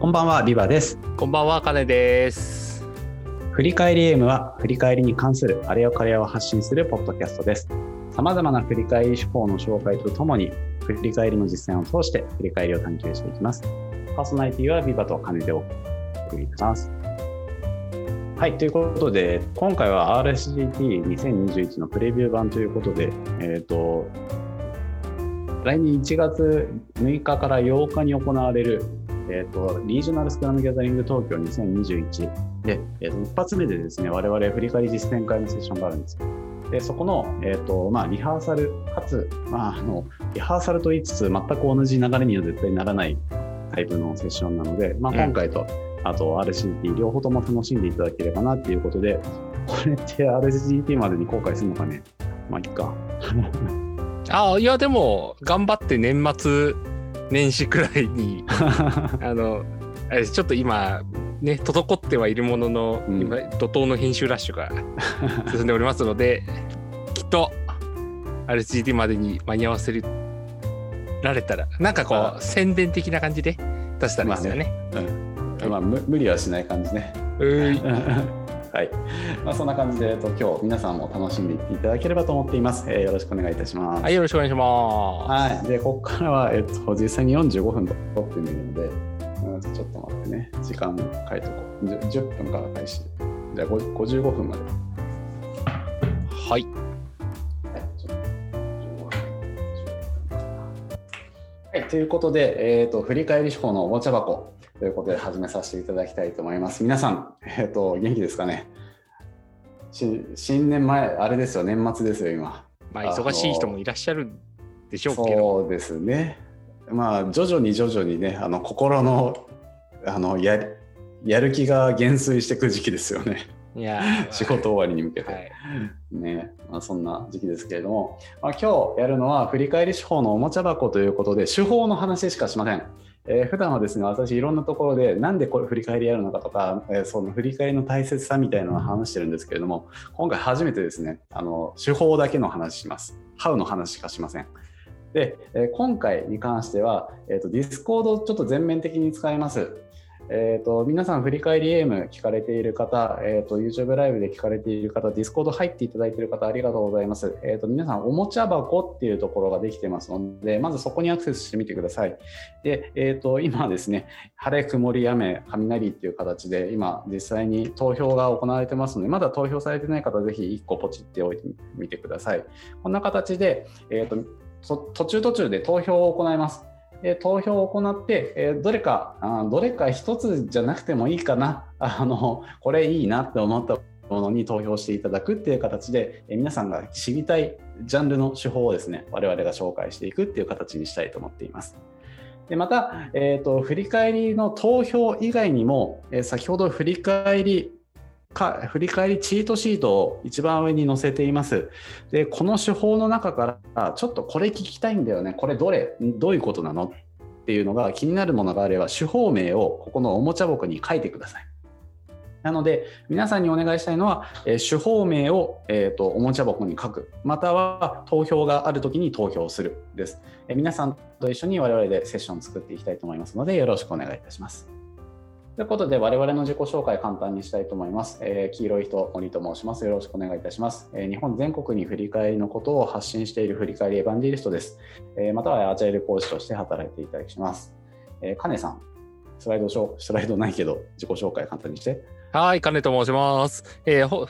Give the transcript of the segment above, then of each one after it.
こんばんは、ビバです。こんばんは、かねです。振り返り AM は、振り返りに関するあれよかれを発信するポッドキャストです。様々な振り返り手法の紹介とともに、振り返りの実践を通して振り返りを探求していきます。パーソナリティはビバとカネでお送りします。はい、ということで、今回は RSGT2021 のプレビュー版ということで、えっ、と、来年1月6日から8日に行われる、えー、とリージョナルスクラムギャザリング東京2021で、えー、と一発目でですね、我々振り返り実践会のセッションがあるんです。で、そこの、えーとまあ、リハーサルかつ、まあ、あのリハーサルと言いつつ、全く同じ流れには絶対ならないタイプのセッションなので、まあ、今回と、あと RCT 両方とも楽しんでいただければなっていうことで、これって RCT までに後悔するのかねまあ、いっか。あ、いや、でも、頑張って年末年始くらいに、あの、あれちょっと今、ね、滞ってはいるものの、うん。今、怒涛の編集ラッシュが 進んでおりますので、きっと、RCT までに間に合わせられたら、なんかこあう、宣伝的な感じで出したらいいですよね。うん。まあ、無無理はしない感じね。はい、まあ、そんな感じで、えっと、今日皆さんも楽しんでいっていただければと思っています。えーよろしくお願いいたします。はい、よろしくお願いします。はい、で、ここからは、えっと、実際に45分撮ってみるので、うん、ちょっと待ってね、時間書いとこう。10 10分から開始。じゃあ、5 55分まで。はい。はい、と15分はい、ということで、えっと、振り返り手法のおもちゃ箱ということで始めさせていただきたいと思います。皆さん、えっと、元気ですかね？し新年前、あれですよ、年末ですよ、今。まあ、忙しい人もいらっしゃるでしょうけど、そうですね。まあ、徐々に徐々にね、あの心のあのややる気が減衰していく時期ですよね。いやー、仕事終わりに向けて。はい。ねまあ、そんな時期ですけれども、まあ、今日やるのは振り返り手法のおもちゃ箱ということで手法の話しかしません。えー普段はですね私いろんなところでなんでこれ振り返りやるのかとか、えーその振り返りの大切さみたいなのを話してるんですけれども今回初めてですねあの手法だけの話します。ハウの話しかしません。で、えー今回に関しては、えー、と Discord をちょっと全面的に使います。えー、と皆さん振り返り AM 聞かれている方、えー、と YouTube ライブで聞かれている方、Discord 入っていただいている方、ありがとうございます。えー、と皆さん、おもちゃ箱っていうところができてますので、まずそこにアクセスしてみてください。で、えー、と今ですね、晴れ、曇り、雨、雷っていう形で、今、実際に投票が行われてますので、まだ投票されてない方、ぜひ1個ポチっておいてみてください。こんな形で、えー、と途中途中で投票を行います。で投票を行って、えーどれかあどれか一つじゃなくてもいいかなあのこれいいなって思ったものに投票していただくっていう形で、えー皆さんが知りたいジャンルの手法をですね我々が紹介していくっていう形にしたいと思っています。でまた、えーと、振り返りの投票以外にも、えー先ほど振り返りか振り返りチートシートを一番上に載せています。でこの手法の中からちょっとこれ聞きたいんだよねこれどれ？どういうことなの？っていうのが気になるものがあれば手法名をここのおもちゃ箱に書いてください。なので皆さんにお願いしたいのは、え手法名を、えーとおもちゃ箱に書くまたは投票がある時に投票するです、え皆さんと一緒に我々でセッションを作っていきたいと思いますのでよろしくお願いいたします。ということで、我々の自己紹介簡単にしたいと思います。えー黄色い人、森と申します。よろしくお願いいたします。えー日本全国に振り返りのことを発信している振り返りエヴァンジェリストです。えーまたはアジャイル講師として働いていただきます。えー、カネさん、スライドショー、スライドないけど、自己紹介簡単にして。はい、金と申します。えー、ほ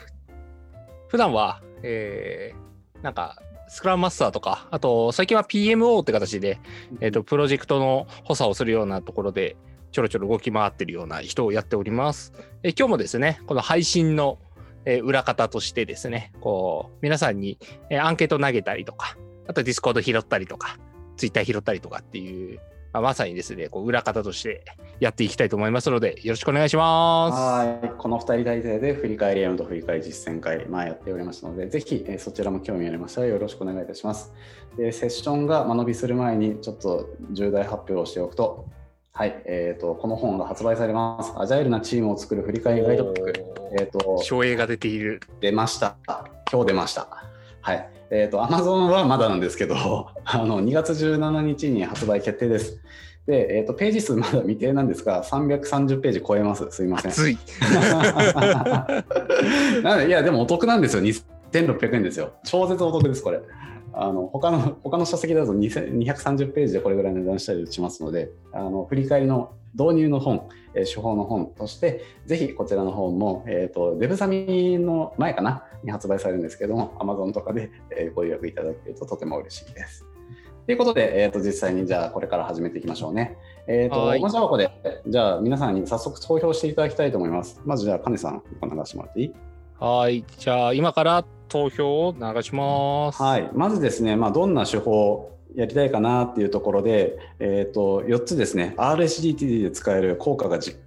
普段は、えー、なんか、スクラムマスターとか、あと、最近は PMO って形で、えっ、と、プロジェクトの補佐をするようなところで、ちょろちょろ動き回ってるような人をやっております。え今日もですね、この配信の、え裏方としてですね、こう、皆さんに、えアンケート投げたりとか、あと Discord 拾ったりとか、ツイッター拾ったりとかっていう、まあ、まさにですね、こう裏方としてやっていきたいと思いますので、よろしくお願いします。はい、この2人体制で振り返り M と振り返り実践会、まあ、やっておりましたので、ぜひ、えそちらも興味ありましたらよろしくお願いいたします。でセッションが間延びする前に、ちょっと重大発表をしておくと、はい、えーと、この本が発売されます。アジャイルなチームを作る振り返りガイドブック。えーと、省エが出ている。出ました。今日出ました。はい。えっ、と、Amazon はまだなんですけど、あの、2月17日に発売決定です。で、えーと、ページ数まだ未定なんですが、330ページ超えます。すいません。熱い ないや、でもお得なんですよ。2600円ですよ。超絶お得です、これ。あの他の他の書籍だと230ページでこれぐらいの値段したりしますので、あの振り返りの導入の本、えー、手法の本として、ぜひこちらの本も、えーと、デブサミの前かなに発売されるんですけども、Amazon とかで、えー、ご予約いただけるととても嬉しいです。ということで、えーと、実際にじゃあこれから始めていきましょうね。えっ、ー、と、おもちゃ箱で、じゃあ皆さんに早速投票していただきたいと思います。まずじゃあ、カネさん、お流してもらっていい？はい。じゃあ、今から投票を流します。はい。まずですね、まあ、どんな手法やりたいかなっていうところで、えーと、4つですね RSGTD で使える効果が実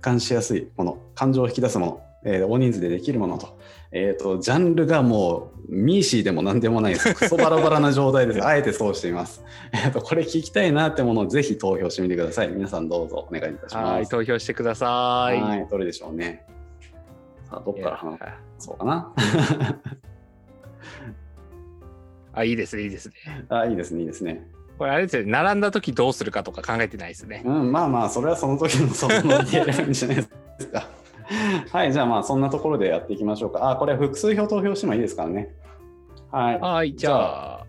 感しやすいもの感情を引き出すもの、えー、大人数でできるものと,、えーと、ジャンルがもうミーシーでも何でもないです。クソバラバラな状態です。あえてそうしています、えーと、これ聞きたいなってものをぜひ投票してみてください。皆さんどうぞお願いいたします。はい投票してください。はいどれでしょうねさあどっから話そうかなあ、いいですね、いいですね。あ、いいですね、いいですね。これあれですよね、並んだ時どうするかとか考えてないですね。うん、まあまあ、それはその時のそのでやればいいんじゃないですか。はい、じゃあまあ、そんなところでやっていきましょうか。あ、これ複数票投票してもいいですからね。はい。はい、じゃあ、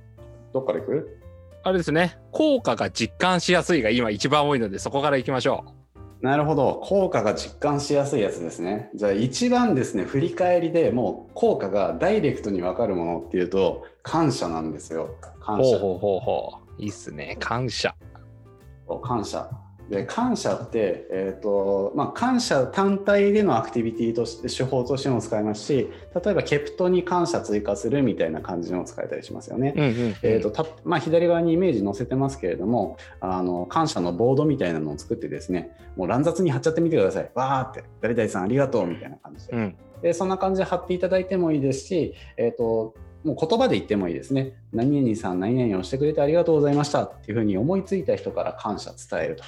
どっからいく？あれですね、効果が実感しやすいが今一番多いので、そこからいきましょう。なるほど。効果が実感しやすいやつですね。じゃあ一番ですね振り返りでもう効果がダイレクトに分かるものっていうと感謝なんですよ。感謝。ほうほうほうほう。いいっすね。感謝。感謝で感謝って、えーとまあ、感謝単体でのアクティビティとして手法としても使えますし例えばケプトに感謝追加するみたいな感じの使えたりしますよね。えとたまあ、左側にイメージ載せてますけれどもあの感謝のボードみたいなのを作ってですねもう乱雑に貼っちゃってみてください。わーって誰々さんありがとうみたいな感じで。うん、でそんな感じで貼っていただいてもいいですし、えーともう言葉で言ってもいいですね。何々さん、何々をしてくれてありがとうございましたっていうふうに思いついた人から感謝伝えると。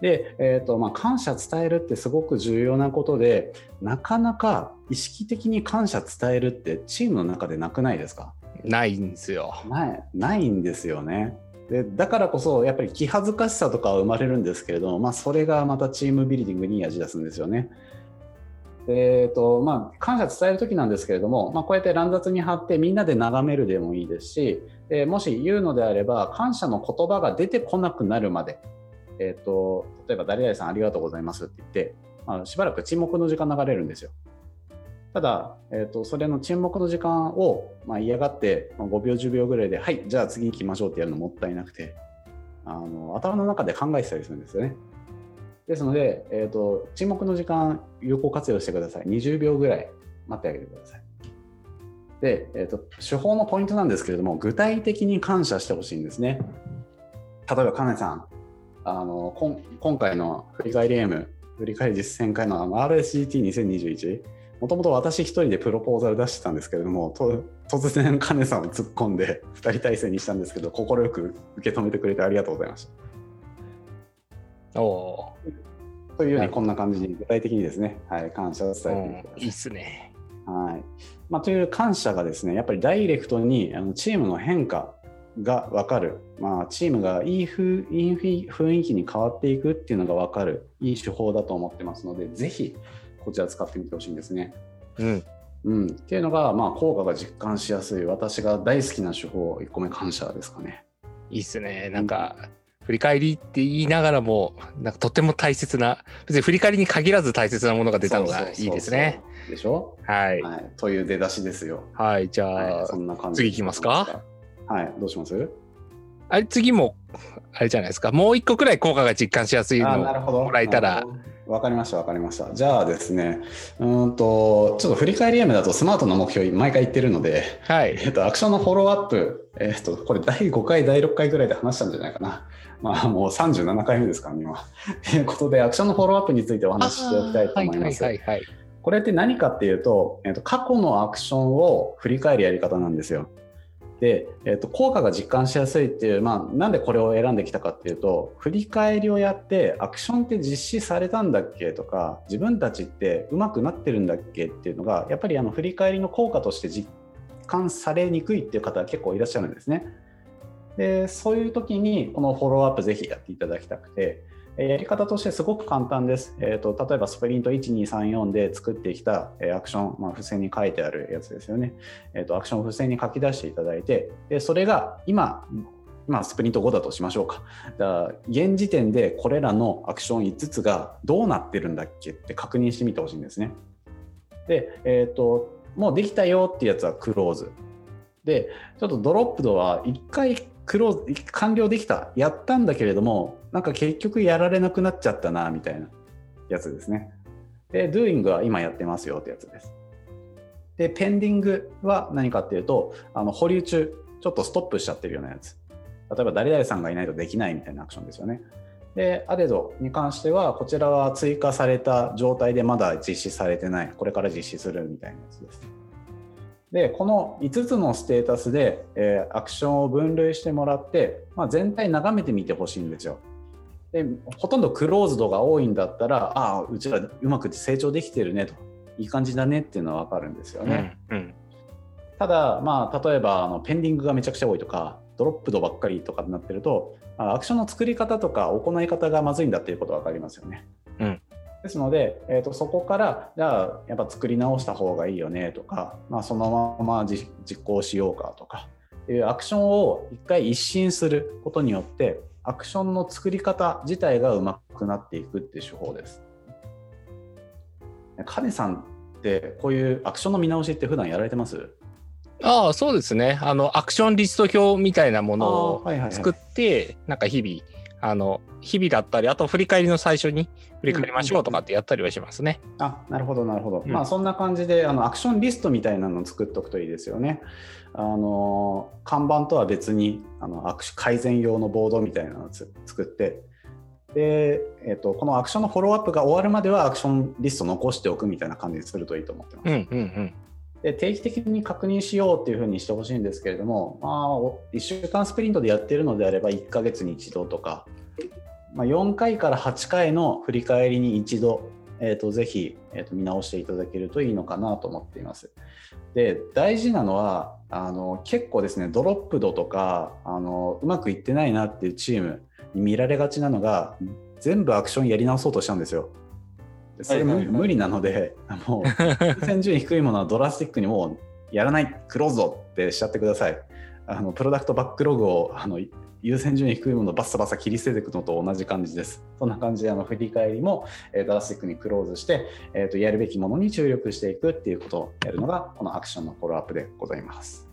で、えーとまあ、感謝伝えるってすごく重要なことでなかなか意識的に感謝伝えるってチームの中でなくないですか？ないんですよ。ないないんですよね。でだからこそやっぱり気恥ずかしさとかは生まれるんですけれども、まあ、それがまたチームビルディングに味出すんですよね。えーとまあ、感謝伝える時なんですけれども、まあ、こうやって乱雑に貼ってみんなで眺めるでもいいですし、えもし言うのであれば感謝の言葉が出てこなくなるまでえーと、例えば誰々さんありがとうございますって言って、まあ、しばらく沈黙の時間流れるんですよ。ただ、えーと、それの沈黙の時間を、まあ、嫌がって、まあ、5秒10秒ぐらいではいじゃあ次行きましょうってやるのもったいなくてあの頭の中で考えてたりするんですよね。ですので、えーと、沈黙の時間有効活用してください。20秒ぐらい待ってあげてください。で、えーと、手法のポイントなんですけれども具体的に感謝してほしいんですね。例えば、かねさん、あの今回の振り返り M 振り返り実践会の RSGT2021 もともと私一人でプロポーザル出してたんですけれども突然カネさんを突っ込んで2人体制にしたんですけど快く受け止めてくれてありがとうございました。おというようにこんな感じに具体的にですね、はい、感謝を伝えていいいっすね。はいまあ、という感謝がですねやっぱりダイレクトにあのチームの変化が分かる、まあ、チームがいい雰囲気に変わっていくっていうのが分かる。いい手法だと思ってますのでぜひこちら使ってみてほしいんですね。うん。うん、っていうのが、まあ、効果が実感しやすい私が大好きな手法1個目感謝ですかね。いいっすね。なんか、振り返りって言いながらもなんかとても大切な別に振り返りに限らず大切なものが出たのがいいですね。でしょ、はい、はい、という出だしですよ。はい。じゃあ、はい、そんな感じ次いきますか？はい、どうします？あれ次もあれじゃないですか。もう一個くらい効果が実感しやすいのをもらえたら。わかりましたわかりました。じゃあですねうんとちょっと振り返り M だとスマートな目標毎回言ってるので、はい。えっと、アクションのフォローアップ、えっと、これ第5回第6回ぐらいで話したんじゃないかな。まあもう37回目ですからね今。ということでアクションのフォローアップについてお話ししておきたいと思います、はいはいはいはい、これって何かっていうと、えっと、過去のアクションを振り返るやり方なんですよで、えーと、効果が実感しやすいっていう、まあ、なんでこれを選んできたかっていうと振り返りをやってアクションって実施されたんだっけとか自分たちってうまくなってるんだっけっていうのがやっぱりあの振り返りの効果として実感されにくいっていう方は結構いらっしゃるんですね。でそういう時にこのフォローアップぜひやっていただきたくて、やり方としてすごく簡単です。えーと、例えばスプリント1234で作ってきたアクション、まあ、付箋に書いてあるやつですよね。えーと、アクションを付箋に書き出していただいて、でそれが今、今スプリント5だとしましょうか。だから現時点でこれらのアクション5つがどうなってるんだっけって確認してみてほしいんですね。で、えーと、もうできたよっていうやつはクローズ。で、ちょっとドロップドは1回クローズ完了できたやったんだけれどもなんか結局やられなくなっちゃったなみたいなやつですね。で doing は今やってますよってやつです。でペンディングは何かっていうとあの保留中ちょっとストップしちゃってるようなやつ。例えば誰々さんがいないとできないみたいなアクションですよね。でアデドに関してはこちらは追加された状態でまだ実施されてない。これから実施するみたいなやつです。でこの5つのステータスで、えー、アクションを分類してもらって、まあ、全体眺めてみてほしいんですよ。でほとんどクローズドが多いんだったらああうちらうまく成長できてるねといい感じだねっていうのは分かるんですよね。うんうん、ただ、まあ、例えばあのペンディングがめちゃくちゃ多いとかドロップドばっかりとかになってるとアクションの作り方とか行い方がまずいんだっていうこと分かりますよね。うんですので、えーと、そこからじゃあやっぱ作り直した方がいいよねとか、まあ、そのまま実行しようかとかいうアクションを一回一新することによってアクションの作り方自体がうまくなっていくっていう手法です。カネさんってこういうアクションの見直しって普段やられてます？ああそうですね。あのアクションリスト表みたいなものを作って、なんか日々あの日々だったりあと振り返りの最初に振り返りましょうとかってやったりはしますね。うんうん、あなるほどなるほど、うん、まあそんな感じであのアクションリストみたいなのを作っておくといいですよね。あの看板とは別にあの改善用のボードみたいなのを作ってで、えーと、このアクションのフォローアップが終わるまではアクションリスト残しておくみたいな感じにするといいと思ってます。うんうんうんで定期的に確認しようっていうふうにしてほしいんですけれども、まあ、1週間スプリントでやっているのであれば1ヶ月に一度とか、まあ、4回から8回の振り返りに一度、えーと、ぜひ、えーと、見直していただけるといいのかなと思っています。で大事なのはあの結構ですねドロップ度とかあのうまくいってないなっていうチームに見られがちなのが全部アクションやり直そうとしちゃうんですよ。それ無理なので、もう優先順位低いものはドラスティックにもうやらない、クローズドってしちゃってください。あのプロダクトバックログをあの優先順位低いものをバッサバサ切り捨てていくのと同じ感じです。そんな感じであの振り返りも、えー、ドラスティックにクローズして、えーと、やるべきものに注力していくっていうことをやるのがこのアクションのフォローアップでございます。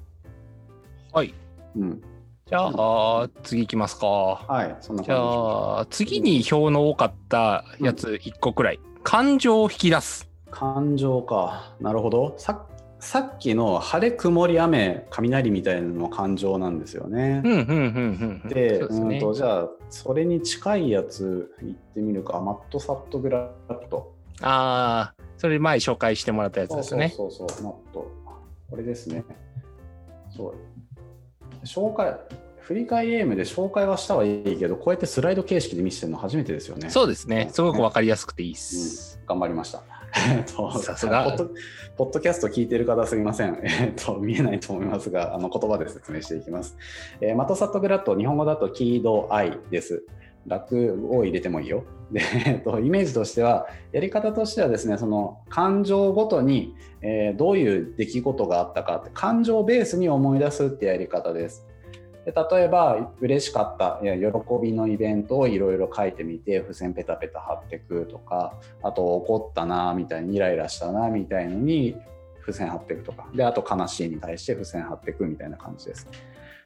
はい。うん、じゃあ、うん、次いきますか。はい、そんな感じじゃあ、次に票の多かったやつ1個くらい。うん感情を引き出す。感情か。なるほど。ささっきの晴れ、曇り、雨、雷みたいなの感情なんですよね。で、うんとじゃあ、それに近いやつ言ってみるか。マットサットグラット。ああ、それ前紹介してもらったやつですね。そうそうそうマット。これですね。そう。紹介、振り返りゲームで紹介はしたはいいけど、こうやってスライド形式で見せてるの初めてですよね。そうですね。すごく分かりやすくていいです。うん、頑張りました。さすがポッド。キャスト聞いてる方すみません。えっ、と、見えないと思いますが、あの言葉で説明していきます。えー、マトサットグラット、日本語だとキードアイです。楽を入れてもいいよ。で、えっと、イメージとしては、やり方としてはですね、その感情ごとに、えー、どういう出来事があったかって、感情ベースに思い出すってやり方です。で例えば嬉しかったいや喜びのイベントをいろいろ書いてみて付箋ペタペタ貼ってくとかあと怒ったなみたいにイライラしたなみたいのに付箋貼っていくとかであと悲しいに対して付箋貼っていくみたいな感じです。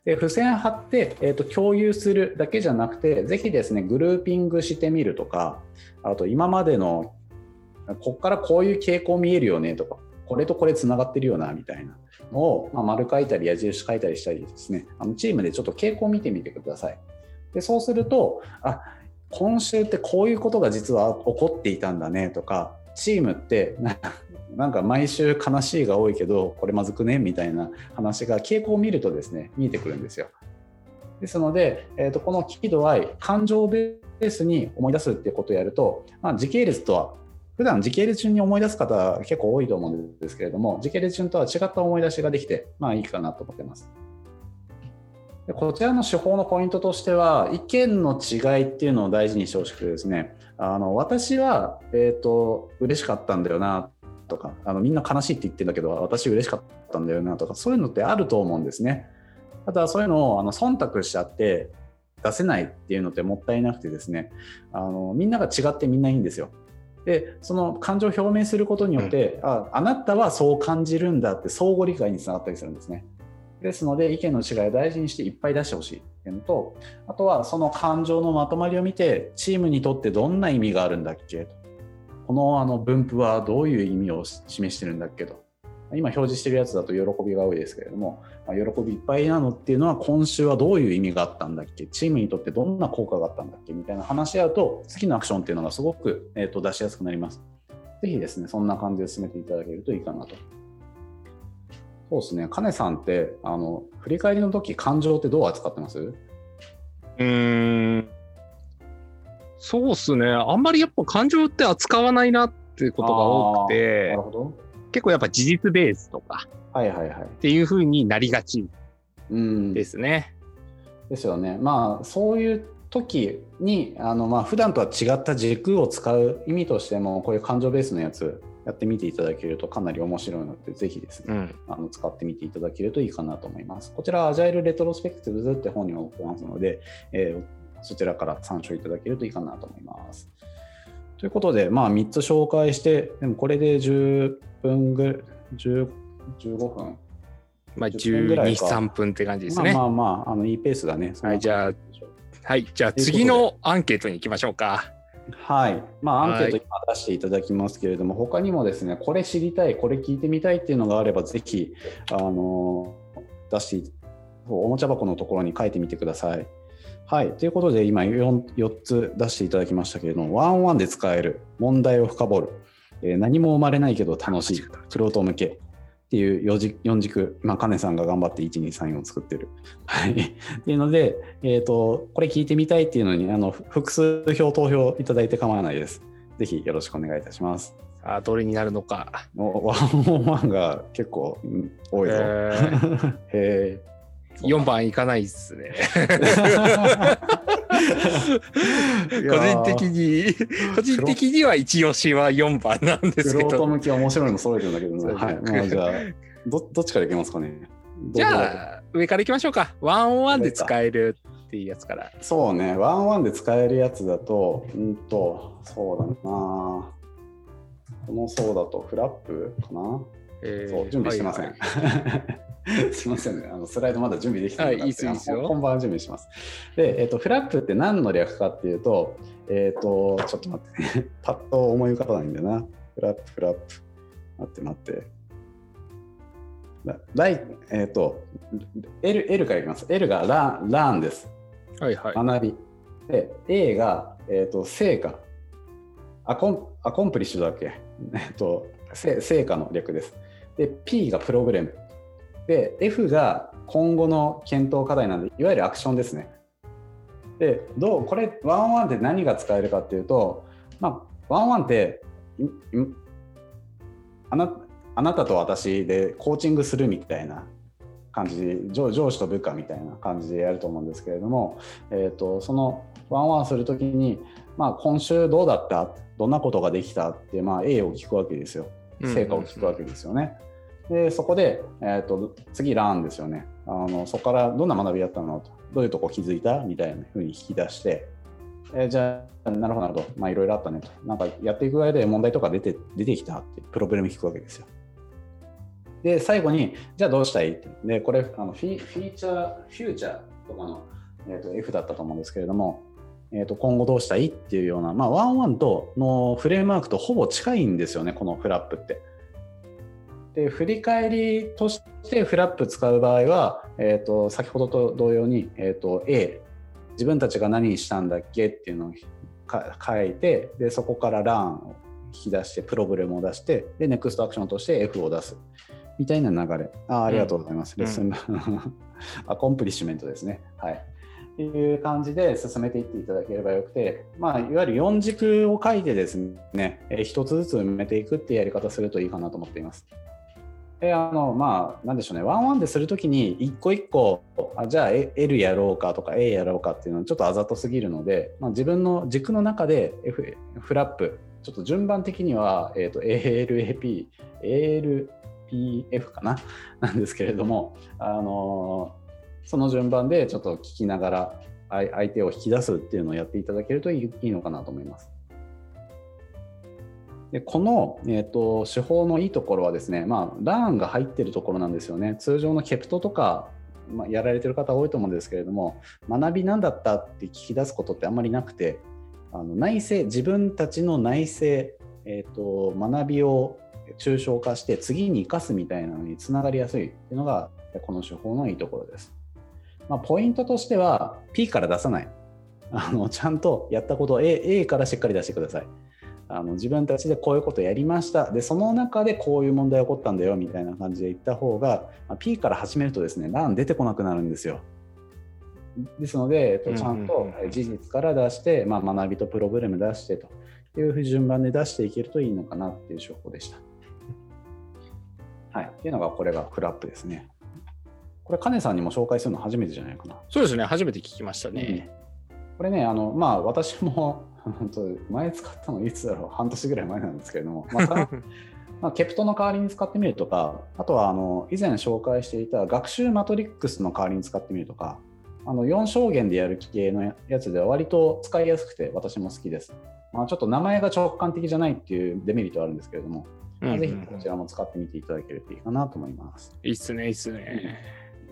で付箋貼って、えーと、共有するだけじゃなくてぜひですねグルーピングしてみるとかあと今までのこっからこういう傾向見えるよねとかこれとこれつながってるよなみたいなを、まあ、丸書いたり矢印書いたりしたりですねあのチームでちょっと傾向を見てみてください。でそうするとあ今週ってこういうことが実は起こっていたんだねとかチームってなんか毎週悲しいが多いけどこれまずくねみたいな話が傾向を見るとですね見えてくるんですよ。ですので、えー、とこの喜怒哀感情ベースに思い出すっていうことをやると、まあ、時系列とは普段時系列順に思い出す方結構多いと思うんですけれども時系列順とは違った思い出しができてまあいいかなと思ってます。でこちらの手法のポイントとしては、意見の違いっていうのを大事にしてほしくてですね、あの私は、えっ、と、嬉しかったんだよなとかあの、みんな悲しいって言ってるんだけど、私嬉しかったんだよなとか、そういうのってあると思うんですね。ただ、そういうのをあの忖度しちゃって出せないっていうのってもったいなくてですね、あのみんなが違ってみんないいんですよ。でその感情を表明することによって、うん、ああなたはそう感じるんだって相互理解につながったりするんですね。ですので意見の違いを大事にしていっぱい出してほしいっていうのとあとはその感情のまとまりを見てチームにとってどんな意味があるんだっけと。このあの分布はどういう意味を示してるんだっけと。今表示してるやつだと喜びが多いですけれども、まあ、喜びいっぱいなのっていうのは今週はどういう意味があったんだっけ？チームにとってどんな効果があったんだっけ？みたいな話し合うと次のアクションっていうのがすごく、えー、と出しやすくなります。ぜひですね、そんな感じで進めていただけるといいかなとそうですね。金さんって、あの、振り返りの時、感情ってどう扱ってます？うーん。そうっすね。あんまりやっぱ感情って扱わないなってことが多くて、なるほど結構やっぱ事実ベースとか、はいはいはい。っていうふうになりがちですね。ですよね。まあ、そういう時に、あの、まあ、普段とは違った軸を使う意味としても、こういう感情ベースのやつ、やってみていただけるとかなり面白いので、ぜひですね、うん、あの使ってみていただけるといいかなと思います。こちら、アジャイルレトロスペクティブズって本にも載ってますので、えー、そちらから参照いただけるといいかなと思います。ということで、まあ、3つ紹介して、でもこれで10分ぐ10 15分。まあ、12、3分って感じですね。まあまあまあ、あのいいペースだね。はい、じゃあ、はい、じゃあ次のアンケートに行きましょうか。はい、まあ、アンケート今出していただきますけれども、はい、他にもですね、これ知りたい、これ聞いてみたいっていうのがあれば、ぜひ、あの出して、おもちゃ箱のところに書いてみてください。はい、ということで、今4、4つ出していただきましたけれども、ワンワンで使える、問題を深掘る、えー、何も生まれないけど楽しい、クロート向け、っていう4軸、4軸まあ、金さんが頑張って1、2、3、4作ってる。はい。っていうので、えっ、ー、と、これ聞いてみたいっていうのに、あの、複数票投票いただいて構わないです。ぜひよろしくお願いいたします。さあ、どれになるのか。ワンオンワンが結構、うん、多いぞ。へえ。4番いかないっすね。個人的に、個人的には一押しは4番なんですけど。クロ向きは面白いの揃えてるんだけどね。はい。まあ、じゃあど、どっちからいきますかね？じゃあ、上からいきましょうか。ワンオンワンで使えるっていうやつから。そうね。ワンオンワンで使えるやつだと、うんと、そうだな。このそうだと、フラップかな？えー、そう、準備してません。はいはい すみませんね。あのスライドまだ準備できてないい、いいですよ。本番準備します。で、えっ、ー、と、フラップって何の略かっていうと、えっ、ー、と、ちょっと待ってね。パッと思い浮かばないんだよな。フラップ、フラップ。待って待って。ライえっ、ー、と、L, L からいきます。L がランランです。はいはい。学び。で、A が、えっ、と、成果。アコン accomplish だっけ？えっと、成果の略です。で、P がプログラム。で F が今後の検討課題なんでいわゆるアクションですね。でどうこれ one on one で何が使えるかっていうと、まあ、 one on one ってあなあなたと私でコーチングするみたいな感じ上上司と部下みたいな感じでやると思うんですけれども、えーと、そのワンワンするときに、まあ、今週どうだった？どんなことができた？って、まあ、A を聞くわけですよ成果を聞くわけですよね。でそこで、えーと、次ランですよね。あのそこからどんな学びだったのと。どういうとこ気づいたみたいなふうに引き出して、えー、じゃあなるほどなるほど。いろいろあったねと。なんかやっていく上で問題とか出て出てきたってプロブレム聞くわけですよ。で最後にじゃあどうしたい？ってでこれあのフィフィーチャーフューチャーとかの、えーと、F だったと思うんですけれどもえー、と今後どうしたいっていうような、まあ、ワンワンとのフレームワークとほぼ近いんですよね、このフラップって。で振り返りとしてフラップ使う場合は、えーと、先ほどと同様に、えーと、A 自分たちが何したんだっけっていうのを書いてでそこからランを引き出してプログラムを出してでネクストアクションとして F を出す。みたいな流れ。あありがとうございます、うん、レッスン、accomplishment ですね。はいいう感じで進めていっていただければよくて、まあ、いわゆる4軸を書いてですね、え1つずつ埋めていくっていうやり方するといいかなと思っています。えあのまあなんでしょうね one on one でするときに一個一個あじゃあ L やろうかとか A やろうかっていうのはちょっとあざとすぎるので、まあ、自分の軸の中で F フラップちょっと順番的には、えーと、ALAP ALPF かな？なんですけれどもあの、その順番でちょっと聞きながら相手を引き出すっていうのをやっていただけるといいのかなと思います。でこの、えーと、手法のいいところはですね、まあ、ラーンが入ってるところなんですよね。通常のケプトとか、まあ、やられてる方多いと思うんですけれども、学び何だったって聞き出すことってあんまりなくて、あの内政、自分たちの内政、えーと、学びを抽象化して次に生かすみたいなのにつながりやすいっていうのがこの手法のいいところです。まあ、ポイントとしては P から出さない。あのちゃんとやったことを A, A からしっかり出してください。あの自分たちでこういうことやりましたでその中でこういう問題起こったんだよみたいな感じで言った方が、まあ、P から始めるとですねラン出てこなくなるんですよ。ですので、えっと、ちゃんと事実から出して、まあ、学びとプログラム出してという順番で出していけるといいのかなっていう手法でした。はい、っていうのがこれがクラップですね。これ、カネさんにも紹介するの初めてじゃないかな。そうですね、初めて聞きましたね。うん、これね、あのまあ、私も 本当前使ったのいつだろう。半年ぐらい前なんですけれども、まあ まあ、ケプトの代わりに使ってみるとかあとはあの以前紹介していた学習マトリックスの代わりに使ってみるとかあの4証言でやる系のやつでは割と使いやすくて私も好きです、まあ、ちょっと名前が直感的じゃないっていうデメリットはあるんですけれども、うんうん、ぜひこちらも使ってみていただけるといいかなと思います。いいっすねいいっすね、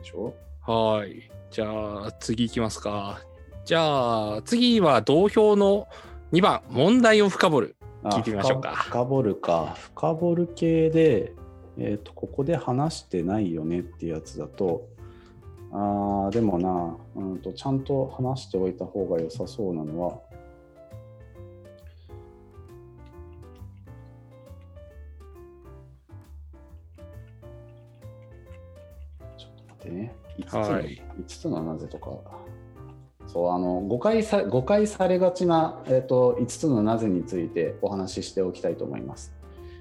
しょ？はいじゃあ次いきますかじゃあ次は同票の2番、問題を深掘る。聞いてみましょうか。深掘るか。深掘る系で、えっ、ー、と、ここで話してないよねっていうやつだと、あでもな、うんと、ちゃんと話しておいた方が良さそうなのは、ってね。5つの,、はい、5つのなぜとか。そうあの誤解さ誤解されがちな、えーと、5つのなぜについてお話ししておきたいと思います。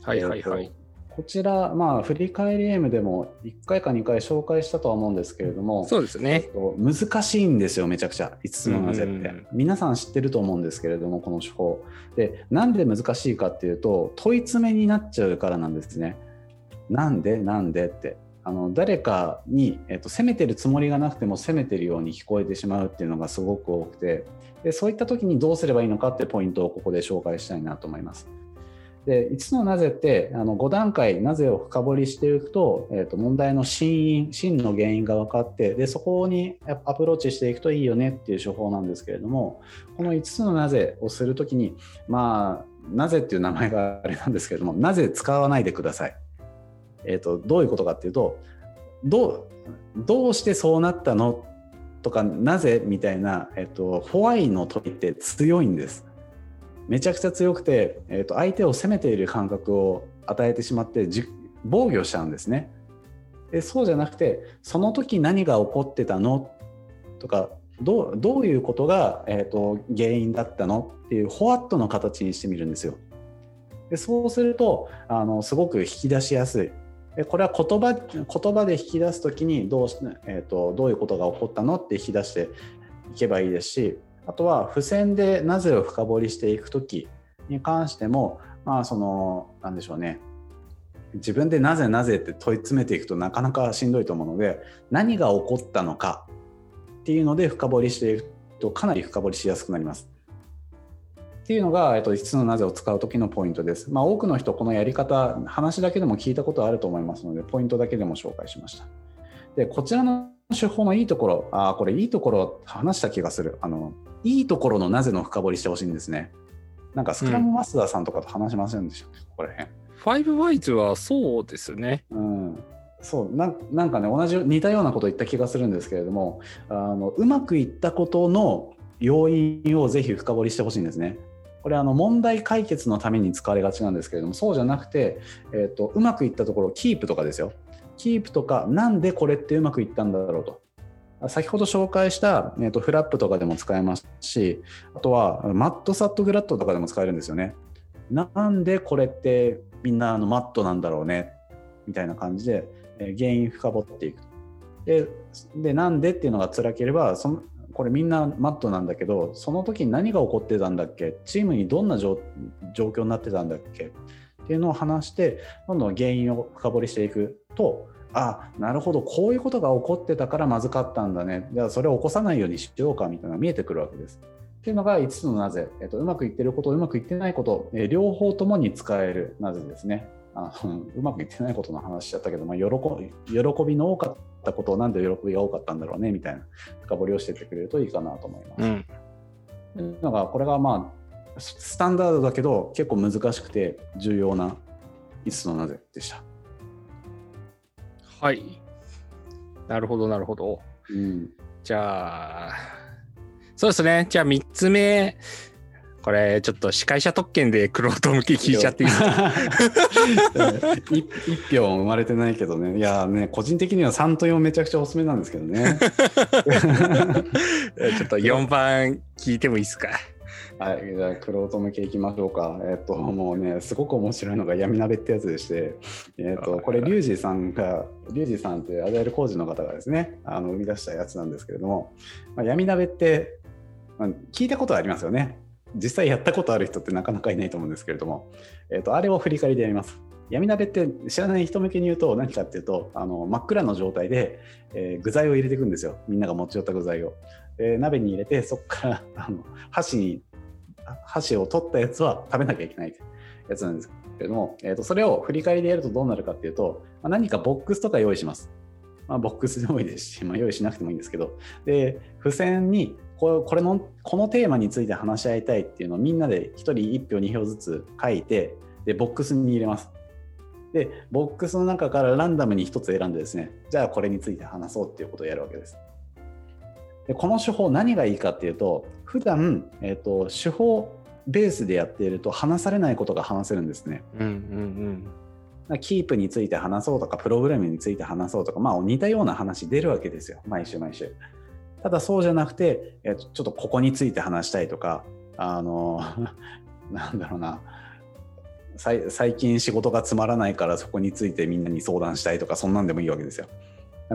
はいはいはい。こちら、まあ、振り返り M でも1回か2回紹介したとは思うんですけれども、そうですね、えー、難しいんですよ、めちゃくちゃ、5つのなぜって。皆さん知ってると思うんですけれども、この手法。で、なんで難しいかっていうと、問い詰めになっちゃうからなんですね。なんでなんでって。あの誰かに、えっと、責めてるつもりがなくても責めてるように聞こえてしまうっていうのがすごく多くてでそういった時にどうすればいいのかってポイントをここで紹介したいなと思います。で5つのなぜってあの5段階なぜを深掘りしていくと,、えー、と問題の真因真の原因が分かってでそこにアプローチしていくといいよねっていう手法なんですけれどもこの5つのなぜをするときにまあなぜっていう名前があれなんですけれどもなぜ使わないでください。えーと、どういうことかっていうとどうどうしてそうなったのとかなぜみたいな、えーと、ホワイの問いって強いんです。めちゃくちゃ強くて、えーと、相手を責めている感覚を与えてしまって防御しちゃうんですね。でそうじゃなくてその時何が起こってたのとかどうどういうことが、えーと原因だったのっていうホワットの形にしてみるんですよ。でそうするとあのすごく引き出しやすいこれは言葉言葉で引き出す時にどう,、えーと、どういうことが起こったのって引き出していけばいいですしあとは付箋でなぜを深掘りしていく時に関してもまあそのなんでしょうね自分でなぜなぜって問い詰めていくとなかなかしんどいと思うので何が起こったのかっていうので深掘りしていくとかなり深掘りしやすくなります。っていうのが、えっと、5つのなぜを使う時のポイントです。まあ、多くの人、このやり方、話だけでも聞いたことあると思いますので、ポイントだけでも紹介しました。で、こちらの手法のいいところ、あこれいいところ話した気がする。あの、いいところのなぜの深掘りしてほしいんですね。なんかスクラムマスターさんとかと話しませんでした、うん、ここら辺。ファイブワイズはそうですね。うん。そうななんかね同じ似たようなこと言った気がするんですけれどもあのうまくいったことの要因をぜひ深掘りしてほしいんですね。これあの問題解決のために使われがちなんですけれどもそうじゃなくて、えーと、うまくいったところキープとかですよ。キープとかなんでこれってうまくいったんだろうと。先ほど紹介した、えーと、フラップとかでも使えますしあとはマットサットグラットとかでも使えるんですよね。なんでこれってみんなあのマットなんだろうねみたいな感じで、えー原因深掘っていく。ででなんでっていうのが辛ければそのこれみんなマットなんだけどその時に何が起こってたんだっけ？チームにどんな状況になってたんだっけ？っていうのを話してどんどん原因を深掘りしていくとあなるほどこういうことが起こってたからまずかったんだね。じゃあそれを起こさないようにしようかみたいなのが見えてくるわけです。っていうのが5つのなぜ、えっと、うまくいってることうまくいってないこと、え両方ともに使えるなぜですね。あのうまくいってないことの話しちゃったけど、まあ、喜喜びの多かったことをなんで喜びが多かったんだろうねみたいな深掘りをしてってくれるといいかなと思います。うん。というのがこれがまあススタンダードだけど結構難しくて重要な5つのなぜでした。はい。なるほど、なるほど。うん、じゃあ、そうですね。じゃあ3つ目。これ、ちょっと司会者特権でクロート向け聞いちゃっていいですか？い 一票生まれてないけどねいやね個人的には3と4めちゃくちゃおすすめなんですけどね。ちょっと4番聞いてもいいですか？はい、じゃあ、クロート向けいきましょうか。えっと、もうね、すごく面白いのが闇鍋ってやつでして、えっと、これ、リュウジさんが、リュウジさんってアジャイル工事の方がですね、あの生み出したやつなんですけれども、まあ、闇鍋って、まあ、聞いたことはありますよね。実際やったことある人ってなかなかいないと思うんですけれども、えっと、あれを振り返りでやります。闇鍋って知らない人向けに言うと何かっていうとあの真っ暗の状態で、えー具材を入れていくんですよみんなが持ち寄った具材を。で鍋に入れてそこから あの箸に箸を取ったやつは食べなきゃいけないやつなんですけれども、えー、とそれを振り返りでやるとどうなるかっていうと、まあ、何かボックスとか用意します。まあ、ボックスでもいいですし、まあ、用意しなくてもいいんですけどで付箋にこれのこのテーマについて話し合いたいっていうのをみんなで1人1票2票ずつ書いてでボックスに入れます。でボックスの中からランダムに1つ選んでですねじゃあこれについて話そうっていうことをやるわけです。でこの手法何がいいかっていうと普段、えー、と手法ベースでやっていると話されないことが話せるんですね。うんうんキープについて話そうとかプログラムについて話そうとか、まあ、似たような話出るわけですよ毎週毎週。ただそうじゃなくて、えーちょっとここについて話したいとかあの なんだろうな最近仕事がつまらないからそこについてみんなに相談したいとかそんなんでもいいわけですよ。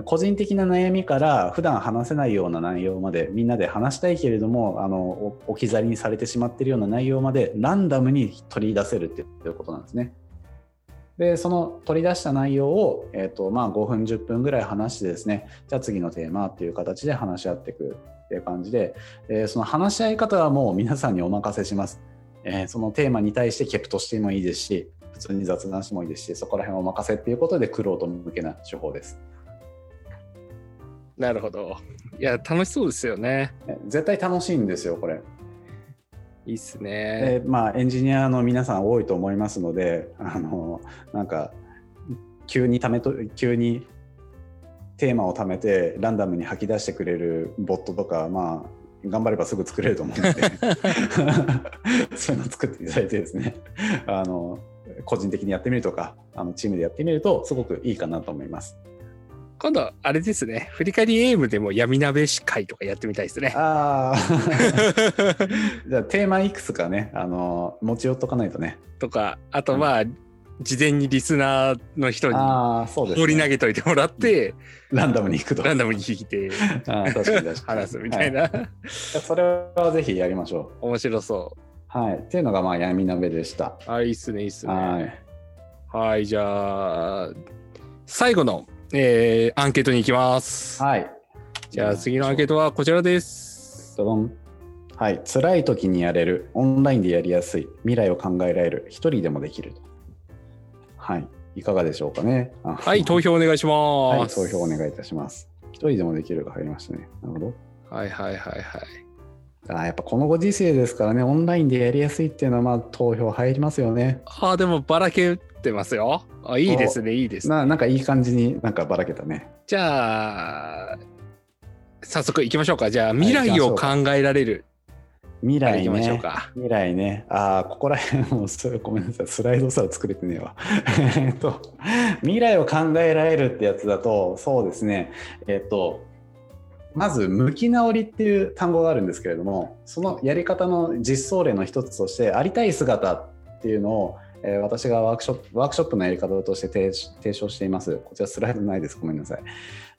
個人的な悩みから普段話せないような内容までみんなで話したいけれどもあの置き去りにされてしまっているような内容までランダムに取り出せるっていうことなんですね。でその取り出した内容を、えーとまあ、5分10分ぐらい話してですねじゃあ次のテーマっていう形で話し合っていくっていう感じで、えーその話し合い方はもう皆さんにお任せします。えーそのテーマに対してケプトしてもいいですし普通に雑談してもいいですしそこら辺お任せっていうことでクロート向けな手法です。なるほど。いや、楽しそうですよね。ね絶対楽しいんですよこれ。いいっすね。でまあエンジニアの皆さん多いと思いますのであのなんか急にためと急にテーマを貯めてランダムに吐き出してくれるボットとかまあ頑張ればすぐ作れると思うので そういうのを作っていただいてですねあの個人的にやってみるとかあのチームでやってみるとすごくいいかなと思います。今度、あれですね。振り返りエイムでも闇鍋司会とかやってみたいですね。ああ じゃあテーマいくつかねあの持ち寄っとかないとね。とか、あとまあ、事前にリスナーの人に。放り投げといてもらって、ランダムに行くと。ランダムに聞いて あー確かに確かに話すみたいな。はそれはぜひやりましょ面白そう。はい。っていうのがまあ闇鍋でした。う。あ、いいっすね、いいっすね。ははい、じゃあ、最後の、えーアンケートに行きます。い。はい。じゃあ、次のアンケートはこちらです。ドドン。はい。辛い時にやれる、オンラインでやりやすい、未来を考えられる、一人でもできる。はい。いかがでしょうかね。あはい、投票お願いしはい、ます。投票お願いいたします。一人でもできるが入りましたね。なるほど。はいはいはいはい。あーやっぱこのご時世ですからね、オンラインでやりやすいっていうのは、まあ、投票入りますよね。ああ、でもばらけてますよ。あいいですね、いいですね。ななんかいい感じになんかばらけたね。じゃあ、早速行きましょうか。じゃあ、未来を考えられる。未来ね。か。未来ね。ああ、ここら辺もそれごめんなさい。スライドさえ作れてねえわ。えっと、未来を考えられるってやつだと、そうですね。えっと、まず、向き直りっていう単語があるんですけれども、そのやり方の実装例の一つとして、ありたい姿っていうのを、えー私がワークショップワークショップのやり方として提提唱しています。こちらスライドないです。ごめんなさい。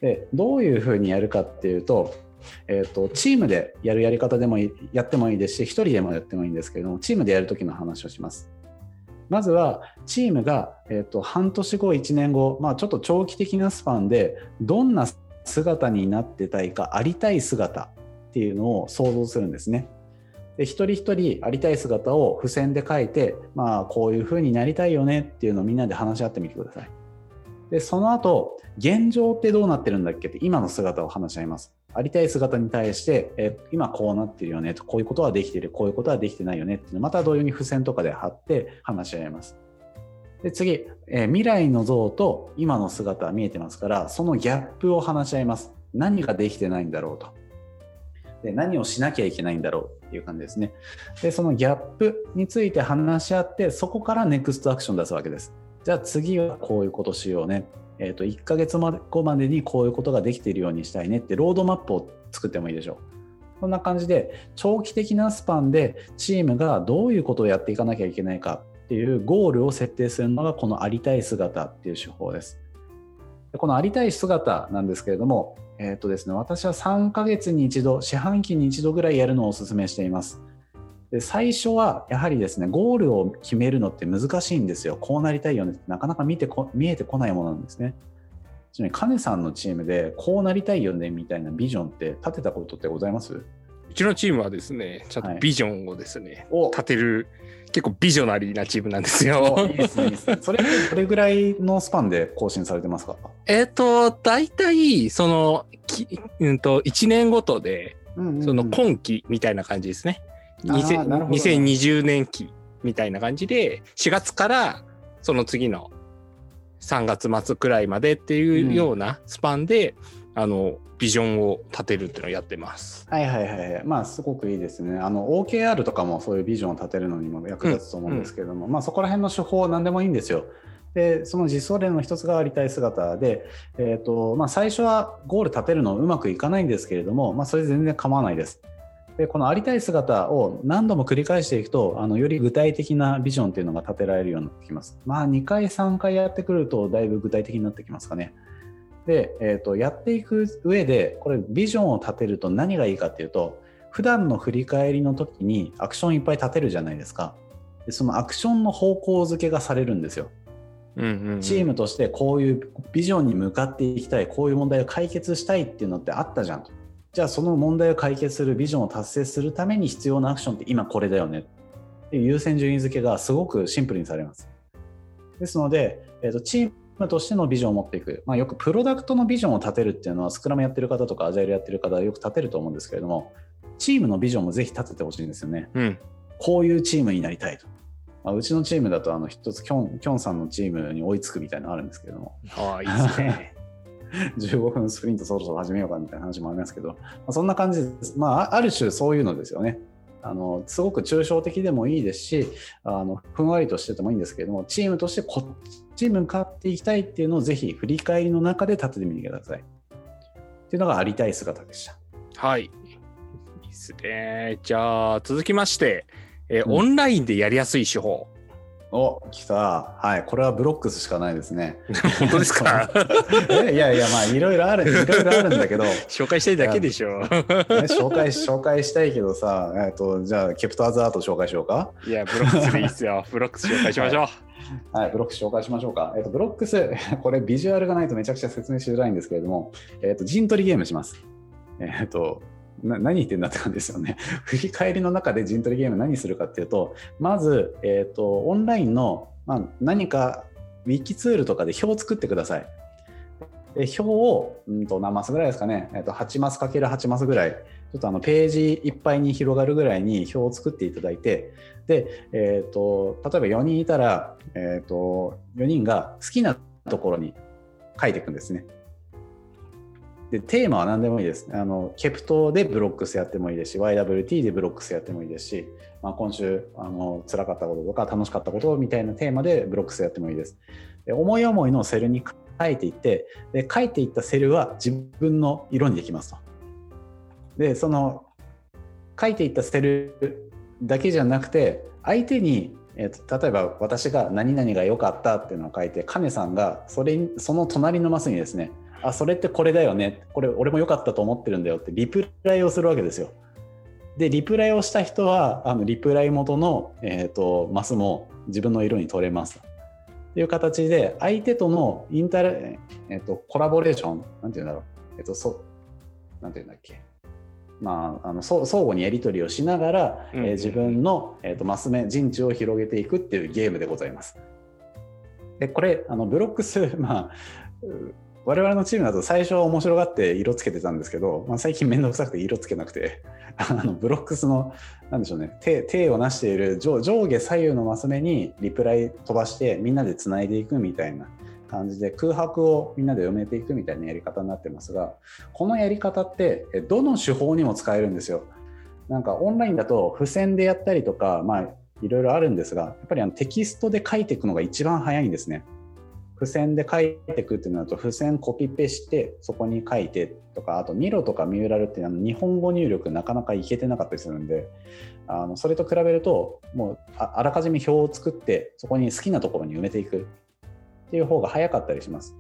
でどういうふうにやるかっていうと,、えー、とチームでやるやり方でもいやってもいいですし、一人でもやってもいいんですけれども、チームでやるときの話をします。まずはチームが、えー、と半年後、1年後、まあ、ちょっと長期的なスパンでどんな姿になってたいか、ありたい姿っていうのを想像するんですね。で一人一人ありたい姿を付箋で書いて、まあ、こういうふうになりたいよねっていうのをみんなで話し合ってみてください。でその後現状ってどうなってるんだっけって今の姿を話し合います。ありたい姿に対して、え今こうなってるよねとこういうことはできてるこういうことはできてないよねってまた同様に付箋とかで貼って話し合います。で次、え未来の像と今の姿は見えてますからそのギャップを話し合います。何ができてないんだろうと。で何をしなきゃいけないんだろうっていう感じですね。でそのギャップについて話し合ってそこからネクストアクション出すわけです。じゃあ次はこういうことしようね。えー、と1ヶ月後までにこういうことができているようにしたいねってロードマップを作ってもいいでしょう。こんな感じで長期的なスパンでチームがどういうことをやっていかなきゃいけないかっていうゴールを設定するのがこのありたい姿っていう手法です。でこのありたい姿なんですけれども、えーとですね、私は3ヶ月に一度、四半期に一度ぐらいやるのをお勧めしています。で最初はやはりですね、ゴールを決めるのって難しいんですよ。こうなりたいよねってなかなか見てこ見えてこないものなんですね。ちなみに、カネさんのチームでこうなりたいよねみたいなビジョンって立てたことってございます？うちのチームはですね、ちゃんとビジョンをですね、お立てる、結構ビジョナリーなチームなんですおよいい。ですね、いいですね。それどれぐらいのスパンで更新されてますか？えっと、大体、その、きうんと、1年ごとで、その今期みたいな感じですね。あーなるほど2020年期みたいな感じで、4月からその次の3月末くらいまでっていうようなスパンで、あの、ビジョンを立てるっていうのをやってます。はいはいはいはい。まあすごくいいですね。あの OKR とかもそういうビジョンを立てるのにも役立つと思うんですけれども、まあそこら辺の手法は何でもいいんですよ。で、その実装例の一つがありたい姿で、えっ、と、まあ最初はゴール立てるのうまくいかないんですけれども、まあそれ全然構わないです。で、このありたい姿を何度も繰り返していくと、あのより具体的なビジョンっていうのが立てられるようになってきます。まあ2回3回やってくるとだいぶ具体的になってきますかね。で、えー、とやっていく上でこれビジョンを立てると何がいいかっていうと普段の振り返りの時にアクションいっぱい立てるじゃないですか。でそのアクションの方向づけがされるんですよ。うんうんうん。チームとしてこういうビジョンに向かっていきたいこういう問題を解決したいっていうのってあったじゃんと。じゃあその問題を解決するビジョンを達成するために必要なアクションって今これだよね。優先順位付けがすごくシンプルにされます。ですので、えー、とチームとしてのビジョンを持っていく、まあ、よくプロダクトのビジョンを立てるっていうのはスクラムやってる方とかアジャイルやってる方はよく立てると思うんですけれどもチームのビジョンもぜひ立ててほしいんですよね。うん。こういうチームになりたいと、まあ、うちのチームだとあの一つキョンキョンさんのチームに追いつくみたいなのあるんですけれども。ああ、いいですね。15分スプリントそろそろ始めようかみたいな話もありますけど、まあ、そんな感じです、まあ、あある種そういうのですよねあのすごく抽象的でもいいですしあのふんわりとしててもいいんですけれどもチームとしてこっちに向かっていきたいっていうのをぜひ振り返りの中で立ててみてくださいっていうのがありたい姿でしたはい。いいですね。じゃあ、続きまして、えーうんオンラインでやりやすい手法。お来たはいこれはブロックスしかないですね 本当ですか？えいやいやまあいろいろあるいろいろあるんだけど 紹介したいだけでしょ。ね、紹介紹介したいけどさ、えっとじゃあ KPT as Art 紹介しようか？いや、ブロックスでいいっすよ。ブロックス紹介しましょう。はい、ブロックス紹介しましょうか。えっ、と、ブロックス、これビジュアルがないとめちゃくちゃ説明しづらいんですけれども、えっ、と、陣取りゲームします。えっ、と、な何言ってんだって感じですよね。振り返りの中で陣取りゲーム何するかっていうと、まず、えっ、と、オンラインの、まあ、何かウィキツールとかで表を作ってください。で表を、うんと何マスぐらいですかね、えっと8マス ×8 マスぐらい、ちょっとあのページいっぱいに広がるぐらいに表を作っていただいて、で、えー、と例えば4人いたら、えー、と4人が好きなところに書いていくんですね。でテーマは何でもいいです。あの KPT でブロックスやってもいいですし YWT でブロックスやってもいいですし、まあ、今週あの辛かったこととか楽しかったことみたいなテーマでブロックスやってもいいです。で思い思いのセルに書いていってで書いていったセルは自分の色にできますと。でその書いていったセルだけじゃなくて相手にえーと、例えば私が何々が良かったっていうのを書いて、カネさんがそれその隣のマスにですね、あ、それってこれだよね、これ俺も良かったと思ってるんだよってリプライをするわけですよ。で、リプライをした人は、あのリプライ元の、えーと、マスも自分の色に取れます。という形で、相手とのインタラ、えーと、コラボレーション、なんていうんだろう、えっ、ー、と、そなんていうんだっけ、まあ、あの相互にやり取りをしながら、うん、えー、自分の、えーと、マス目陣地を広げていくっていうゲームでございます。でこれあのブロックス、まあ、我々のチームだと最初は面白がって色つけてたんですけど、まあ、最近面倒くさくて色つけなくて あのブロックスのなんでしょうね手手をなしている上下左右のマス目にリプライ飛ばしてみんなでつないでいくみたいな感じで空白をみんなで読めていくみたいなやり方になってますがこのやり方ってどの手法にも使えるんですよ。なんかオンラインだと付箋でやったりとか、まあ、いろいろあるんですがやっぱりあのテキストで書いていくのが一番早いんですね。付箋で書いていくっていうのだと付箋コピペしてそこに書いてとかあとミロとかミューラルっていうの日本語入力なかなかいけてなかったりするんであのそれと比べるともうあらかじめ表を作ってそこに好きなところに埋めていくっていう方が早かったりします。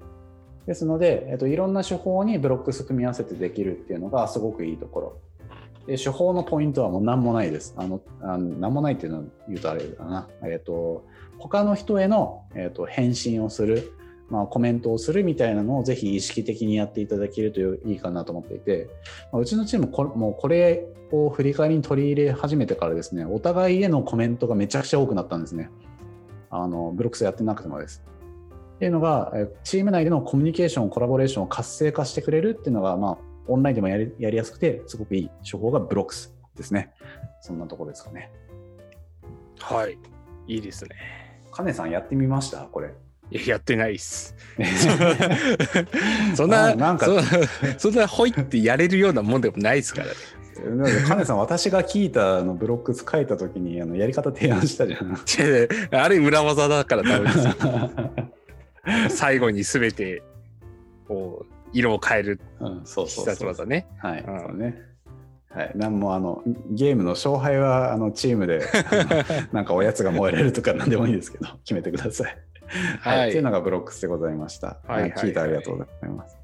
ですので、えっと、いろんな手法にブロックス組み合わせてできるっていうのがすごくいいところ。で手法のポイントはもう何もないです。あのあの何もないっていうのを言うとあれだな。えっと、他の人への、えっと、返信をする、まあ、コメントをするみたいなのをぜひ意識的にやっていただけるといいかなと思っていて、まあ、うちのチームこれ、もうこれを振り返りに取り入れ始めてからですね、お互いへのコメントがめちゃくちゃ多くなったんですね。あのブロックスやってなくてもです。っていうのが、チーム内でのコミュニケーション、コラボレーションを活性化してくれるっていうのが、まあ、オンラインでもやりやりやすくて、すごくいい手法がブロックスですね。そんなところですかね。はい。いいですね。カネさんやってみました？これ。いや、やってないっす。そんな、なんかそんなほいってやれるようなもんでもないですからね。カネさん、私が聞いたのブロックス書いたときにあのやり方提案したじゃん。あれ裏技だからダメですよ。最後に全てこう色を変える必殺技ね。はい、そうね。はい、なんもあのゲームの勝敗はあのチームで なんかおやつが燃えれるとか何でもいいですけど決めてください。はい、はい、っていうのがブロックスでございました。はい、はい、聞いてありがとうございます。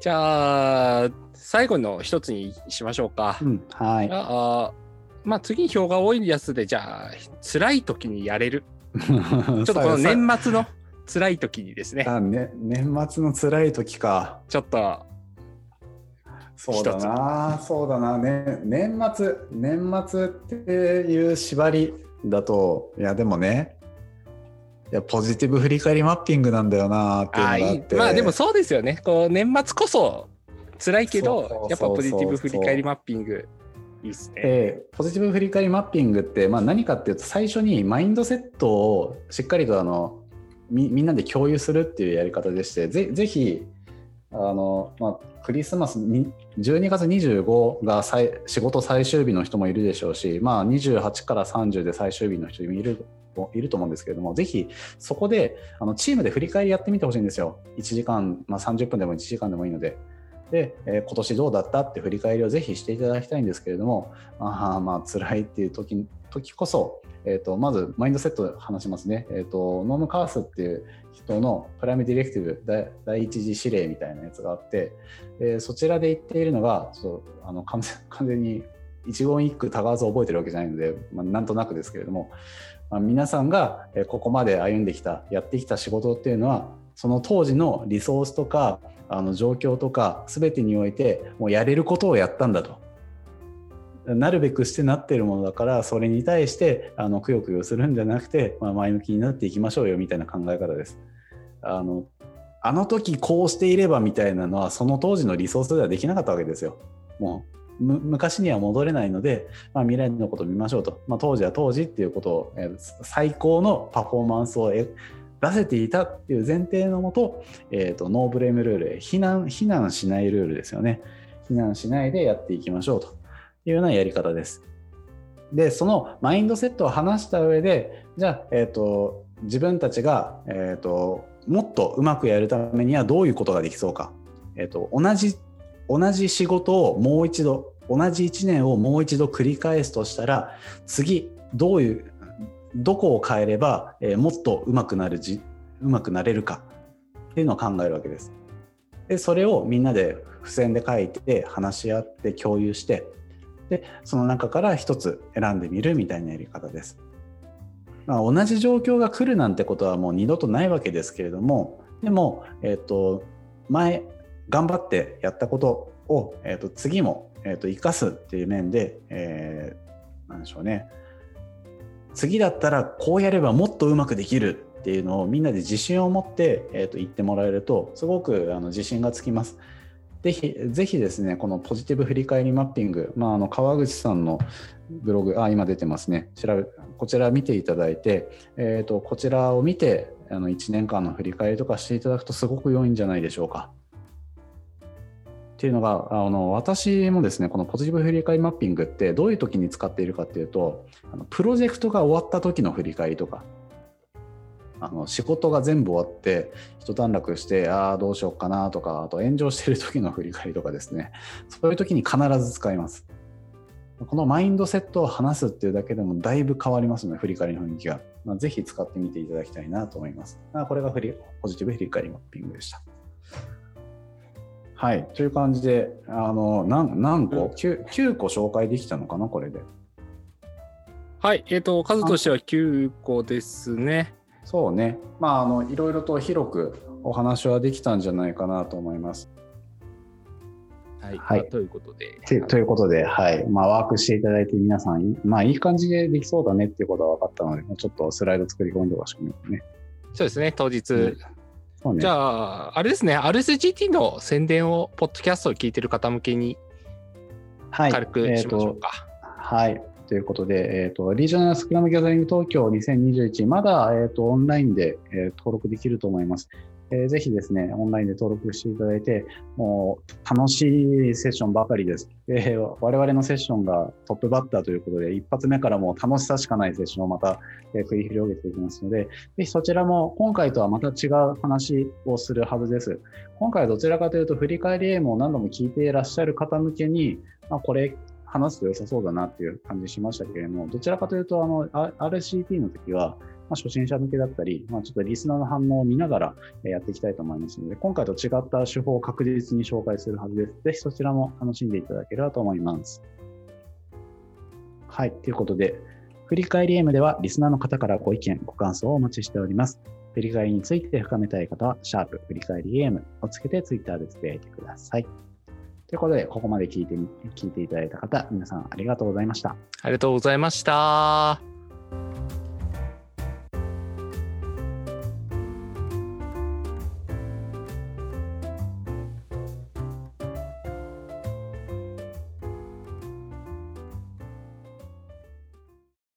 じゃあ最後の一つにしましょうか。うん、はい。あまあ次票が多いやつでじゃあ辛い時にやれる。ちょっとこの年末の辛い時にですね。あね年末の辛い時か。ちょっと。そうだな、そうだな、ね、年末、年末っていう縛りだと、いや、でもね、いやポジティブ振り返りマッピングなんだよなっていうのがあって。まあでもそうですよね。こう年末こそ辛いけどやっぱポジティブ振り返りマッピング。いいっすね、えー、ポジティブ振り返りマッピングって、まあ、何かっていうと最初にマインドセットをしっかりとあのみみんなで共有するっていうやり方でしてぜぜひあの、まあ、クリスマスに12月25が仕事最終日の人もいるでしょうし、まあ、28から30で最終日の人もいるいると思うんですけれどもぜひそこであのチームで振り返りやってみてほしいんですよ1時間、まあ、30分でも1時間でもいいので。で、えー、今年どうだったって振り返りをぜひしていただきたいんですけれども、あまあ辛いっていう時時こそ、えーと、まずマインドセット話しますね、えーと、ノーム・カースっていう人のプライムディレクティブ第一次指令みたいなやつがあって、そちらで言っているのがちょっとあの 完全に一言一句たがわず覚えてるわけじゃないので、まあ、なんとなくですけれども、まあ、皆さんがここまで歩んできたやってきた仕事っていうのはその当時のリソースとかあの状況とか全てにおいてもうやれることをやったんだと。なるべくしてなってるものだからそれに対してあのくよくよするんじゃなくて、まあ、前向きになっていきましょうよみたいな考え方です。あのあの時こうしていればみたいなのはその当時のリソースではできなかったわけですよ。もう昔には戻れないので、まあ、未来のことを見ましょうと、まあ、当時は当時っていうことを、えー、最高のパフォーマンスを出せていたっていう前提のもと,、えーと、ノーブレームルール避難避難しないルールですよね避難しないでやっていきましょうというようなやり方です。で、そのマインドセットを話した上で、じゃあ、え、ー、と、自分たちが、え、ー、と、もっとうまくやるためにはどういうことができそうか。え、ー、と、同じ、同じ仕事をもう一度、同じ1年をもう一度繰り返すとしたら、次、どういう、どこを変えれば、えーもっと上手くなるじ上手くなれるかっていうのを考えるわけです。でそれをみんなで付箋で書いて話し合って共有してでその中から一つ選んでみるみたいなやり方です。まあ、同じ状況が来るなんてことはもう二度とないわけですけれどもでも、えー、と前頑張ってやったことを、えー、と次も、えー、と生かすっていう面で、えーでしょうね次だったらこうやればもっとうまくできるっていうのをみんなで自信を持って、えー、と言ってもらえるとすごくあの自信がつきます。ぜひぜひですねこのポジティブ振り返りマッピング、まあ、あの川口さんのブログあ今出てますね調べこちら見ていただいて、えー、とこちらを見てあの1年間の振り返りとかしていただくとすごく良いんじゃないでしょうか。っていうのがあの私もですねこのポジティブ振り返りマッピングってどういう時に使っているかっていうとあのプロジェクトが終わった時の振り返りとかあの仕事が全部終わって一段落してああどうしようかなとかあと炎上してる時の振り返りとかですね。そういう時に必ず使います。このマインドセットを話すっていうだけでもだいぶ変わりますので振り返りの雰囲気が、まあ、ぜひ使ってみていただきたいなと思います。まあこれがフリポジティブ振り返りマッピングでした。はい。という感じであの何何個、うん。9, 9個紹介できたのかなこれで。はい、えっ、と、数としては9個ですね。そうね。まあ、あの、いろいろと広くお話はできたんじゃないかなと思います。はい。はいまあということで。てということで、はい。まあ、ワークしていただいて皆さん、いまあ、いい感じでできそうだねっていうことは分かったので、ちょっとスライド作り込みとかしてみようね。そうですね、当日。うんね。じゃあ、あれですね、RSGT の宣伝を、ポッドキャストを聞いてる方向けにはい。軽くしましょうか。はい。ということで、えっ、と、リージョナルスクラムギャザリング東京2021、まだ、えっ、と、オンラインで、えー登録できると思います。えーぜひですね、オンラインで登録していただいて、もう楽しいセッションばかりです。で我々のセッションがトップバッターということで、一発目からもう楽しさしかないセッションをまた、えー繰り広げていきますので、ぜひそちらも今回とはまた違う話をするはずです。今回はどちらかというと、振り返りゲームを何度も聞いていらっしゃる方向けに、まあ、これ話すと良さそうだなっていう感じしましたけれども、どちらかというと、あの、RCT の時は、まあ、初心者向けだったり、まあ、ちょっとリスナーの反応を見ながらやっていきたいと思いますので、今回と違った手法を確実に紹介するはずです。ぜひそちらも楽しんでいただければと思います。はい、ということで、振り返り M ではリスナーの方からご意見、ご感想をお待ちしております。振り返りについて深めたい方は、シャープ振り返り M をつけてツイッターでつぶやいてください。ということで、ここまで聞いて、聞いていただいた方、皆さんありがとうございました。ありがとうございました。